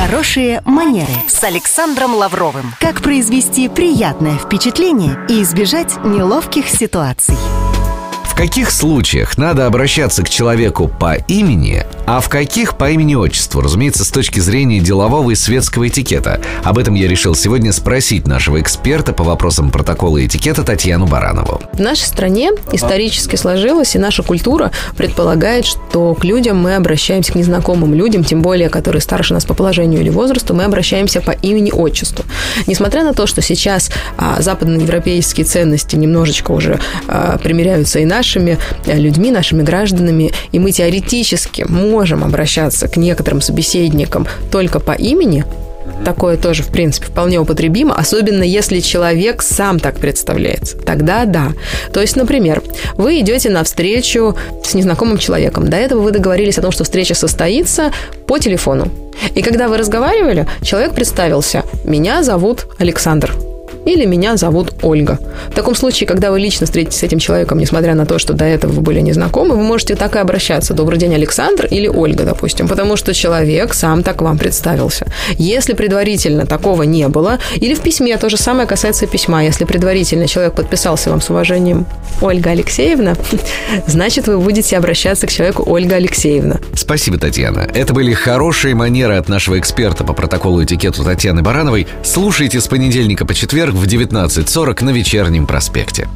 Хорошие манеры с Александром Лавровым. Как произвести приятное впечатление и избежать неловких ситуаций. В каких случаях надо обращаться к человеку по имени, а в каких по имени-отчеству, разумеется, с точки зрения делового и светского этикета. Об этом я решил сегодня спросить нашего эксперта по вопросам протокола и этикета Татьяну Баранову. В нашей стране исторически сложилось, и наша культура предполагает, что к людям мы обращаемся, к незнакомым людям, тем более, которые старше нас по положению или возрасту, мы обращаемся по имени-отчеству. Несмотря на то, что сейчас а, западноевропейские ценности немножечко уже а, примеряются и наши нашими э, людьми, нашими гражданами, и мы теоретически можем обращаться к некоторым собеседникам только по имени, Такое тоже, в принципе, вполне употребимо, особенно если человек сам так представляется. Тогда да. То есть, например, вы идете на встречу с незнакомым человеком. До этого вы договорились о том, что встреча состоится по телефону. И когда вы разговаривали, человек представился. Меня зовут Александр или меня зовут Ольга. В таком случае, когда вы лично встретитесь с этим человеком, несмотря на то, что до этого вы были незнакомы, вы можете так и обращаться. Добрый день, Александр или Ольга, допустим, потому что человек сам так вам представился. Если предварительно такого не было, или в письме, то же самое касается письма. Если предварительно человек подписался вам с уважением Ольга Алексеевна, значит, вы будете обращаться к человеку Ольга Алексеевна. Спасибо, Татьяна. Это были хорошие манеры от нашего эксперта по протоколу этикету Татьяны Барановой. Слушайте с понедельника по четверг в 19.40 на вечернем проспекте.